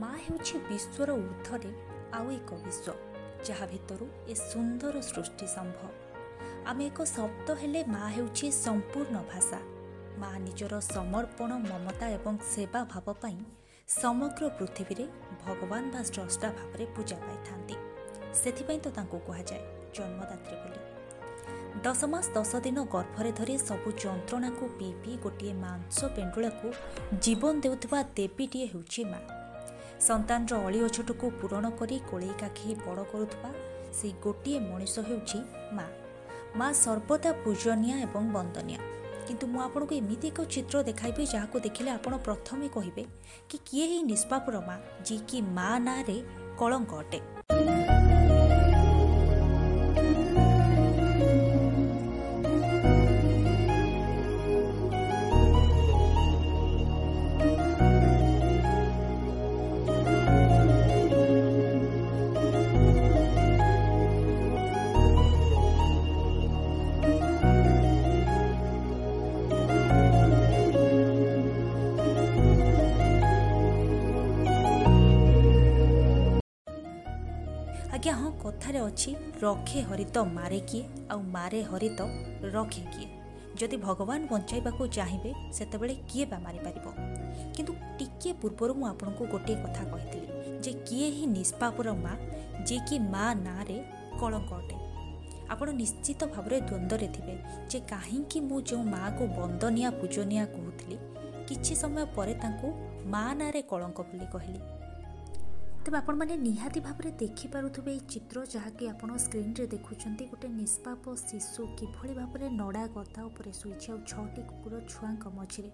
ମା ହେଉଛି ବିଶ୍ୱର ଉର୍ଦ୍ଧ୍ୱରେ ଆଉ ଏକ ବିଶ୍ୱ ଯାହା ଭିତରୁ ଏ ସୁନ୍ଦର ସୃଷ୍ଟି ସମ୍ଭବ। ଆମେ ଏକ ଶବ୍ଦ ହେଲେ ମା ହେଉଛି ସମ୍ପୂର୍ଣ୍ଣ ଭାଷା। ମା ନିଜର ସମର୍ପଣ ମମତା ଏବଂ ସେବା ଭାବ ପାଇଁ ସମଗ୍ର ପୃଥିବୀରେ ଭଗବାନ ବା ସ୍ରଷ୍ଟା ଭାବରେ ପୂଜା ପାଇଥାନ୍ତି। ସେଥିପାଇଁ ତ ତାଙ୍କୁ କୁହାଯାଏ ଜନ୍ମଦାତ୍ରୀ ବୋଲି। ଦଶ ମାସ ଦଶ ଦିନ ଗର୍ଭରେ ଧରି ସବୁ ଯନ୍ତ୍ରଣାକୁ ପିଇ ପିଇ ଗୋଟିଏ ମାଂସ ପେଣ୍ଡୁଳାକୁ ଜୀବନ ଦେଉଥିବା ଦେବୀଟିଏ ହେଉଛି ମା' ସନ୍ତାନର ଅଳି ଅଛଟକୁ ପୂରଣ କରି କୋଳେଇ କାଖେଇ ବଡ଼ କରୁଥିବା ସେହି ଗୋଟିଏ ମଣିଷ ହେଉଛି ମା। ମା ସର୍ବଦା ପୂଜନୀୟ ଏବଂ ବନ୍ଦନୀୟ। କିନ୍ତୁ ମୁଁ ଆପଣଙ୍କୁ ଏମିତି ଏକ ଚିତ୍ର ଦେଖାଇବି ଯାହାକୁ ଦେଖିଲେ ଆପଣ ପ୍ରଥମେ କହିବେ କି କିଏ ଏହି ନିଷ୍ପାପର ମା ଯିଏକି ମା ନାଁରେ କଳଙ୍କ ଅଟେ। ଆଜ୍ଞା ହଁ କଥାରେ ଅଛି। ରଖେ ହରିତ ମାରେ କିଏ ଆଉ ମାରେ ହରିତ ରଖେ କିଏ। ଯଦି ଭଗବାନ ବଞ୍ଚାଇବାକୁ ଚାହିଁବେ ସେତେବେଳେ କିଏ ବା ମାରିପାରିବ କିନ୍ତୁ ଟିକିଏ ପୂର୍ବରୁ ମୁଁ ଆପଣଙ୍କୁ ଗୋଟିଏ କଥା କହିଥିଲି ଯେ କିଏ ହିଁ ନିଷ୍ପାପର ମା ଯିଏକି ମା ନାଁରେ କଳଙ୍କ ଅଟେ। ଆପଣ ନିଶ୍ଚିତ ଭାବରେ ଦ୍ୱନ୍ଦ୍ୱରେ ଥିବେ ଯେ କାହିଁକି ମୁଁ ଯେଉଁ ମାଆକୁ ବନ୍ଦନିଆ ପୂଜନିଆ କହୁଥିଲି କିଛି ସମୟ ପରେ ତାଙ୍କୁ ମା ନାଁରେ କଳଙ୍କ ବୋଲି କହିଲି। ତେବେ ଆପଣମାନେ ନିହାତି ଭାବରେ ଦେଖିପାରୁଥିବେ ଏଇ ଚିତ୍ର ଯାହାକି ଆପଣ ସ୍କ୍ରିନ୍ରେ ଦେଖୁଛନ୍ତି। ଗୋଟେ ନିଷ୍ପାପ ଶିଶୁ କିଭଳି ଭାବରେ ନଡ଼ା ଗଦା ଉପରେ ଶୋଇଛି ଆଉ ଛଅଟି କୁକୁର ଛୁଆଙ୍କ ମଝିରେ।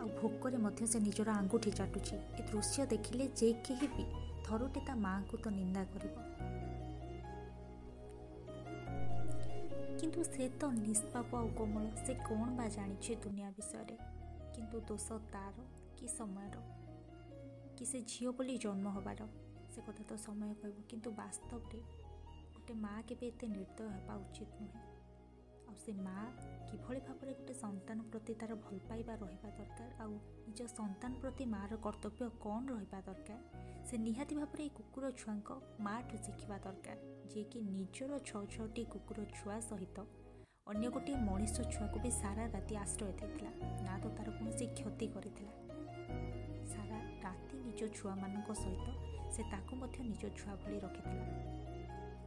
ଆଉ ଭୋକରେ ମଧ୍ୟ ସେ ନିଜର ଆଙ୍ଗୁଠି ଚାଟୁଛି। ଏ ଦୃଶ୍ୟ ଦେଖିଲେ ଯେ କେହି ବି ଥରୁଟେ ତା ମାଆଙ୍କୁ ତ ନିନ୍ଦା କରିବ। କିନ୍ତୁ ସେ ତ ନିଷ୍ପାପ ଆଉ କୋମଳ ସେ କ'ଣ ବା ଜାଣିଛି ଦୁନିଆ ବିଷୟରେ? କିନ୍ତୁ ଦୋଷ ତାର କି ସମୟର? କି ସେ ଝିଅ ବୋଲି ଜନ୍ମ ହେବାର? ସେ କଥା ତ ସମୟ କହିବ। କିନ୍ତୁ ବାସ୍ତବରେ ଗୋଟେ ମା' କେବେ ଏତେ ନିର୍ଦ୍ଦୟ ହେବା ଉଚିତ ନୁହେଁ। ଆଉ ସେ ମା' କିଭଳି ଭାବରେ ଗୋଟେ ସନ୍ତାନ ପ୍ରତି ତା'ର ଭଲ ପାଇବା ରହିବା ଦରକାର ଆଉ ନିଜ ସନ୍ତାନ ପ୍ରତି ମାଆର କର୍ତ୍ତବ୍ୟ କ'ଣ ରହିବା ଦରକାର ସେ ନିହାତି ଭାବରେ ଏଇ କୁକୁର ଛୁଆଙ୍କ ମାଆଠୁ ଶିଖିବା ଦରକାର। ଯିଏକି ନିଜର ଛଅ ଛଅଟି କୁକୁର ଛୁଆ ସହିତ ଅନ୍ୟ ଗୋଟିଏ ମଣିଷ ଛୁଆକୁ ବି ସାରା ରାତି ଆଶ୍ରୟ ଦେଇଥିଲା। ନା ତ ତା'ର କୌଣସି କ୍ଷତି କରିଥିଲା। ଛୁଆମାନଙ୍କ ସହିତ ସେ ତାକୁ ମଧ୍ୟ ନିଜ ଛୁଆ ଭଳି ରଖିଥିଲା।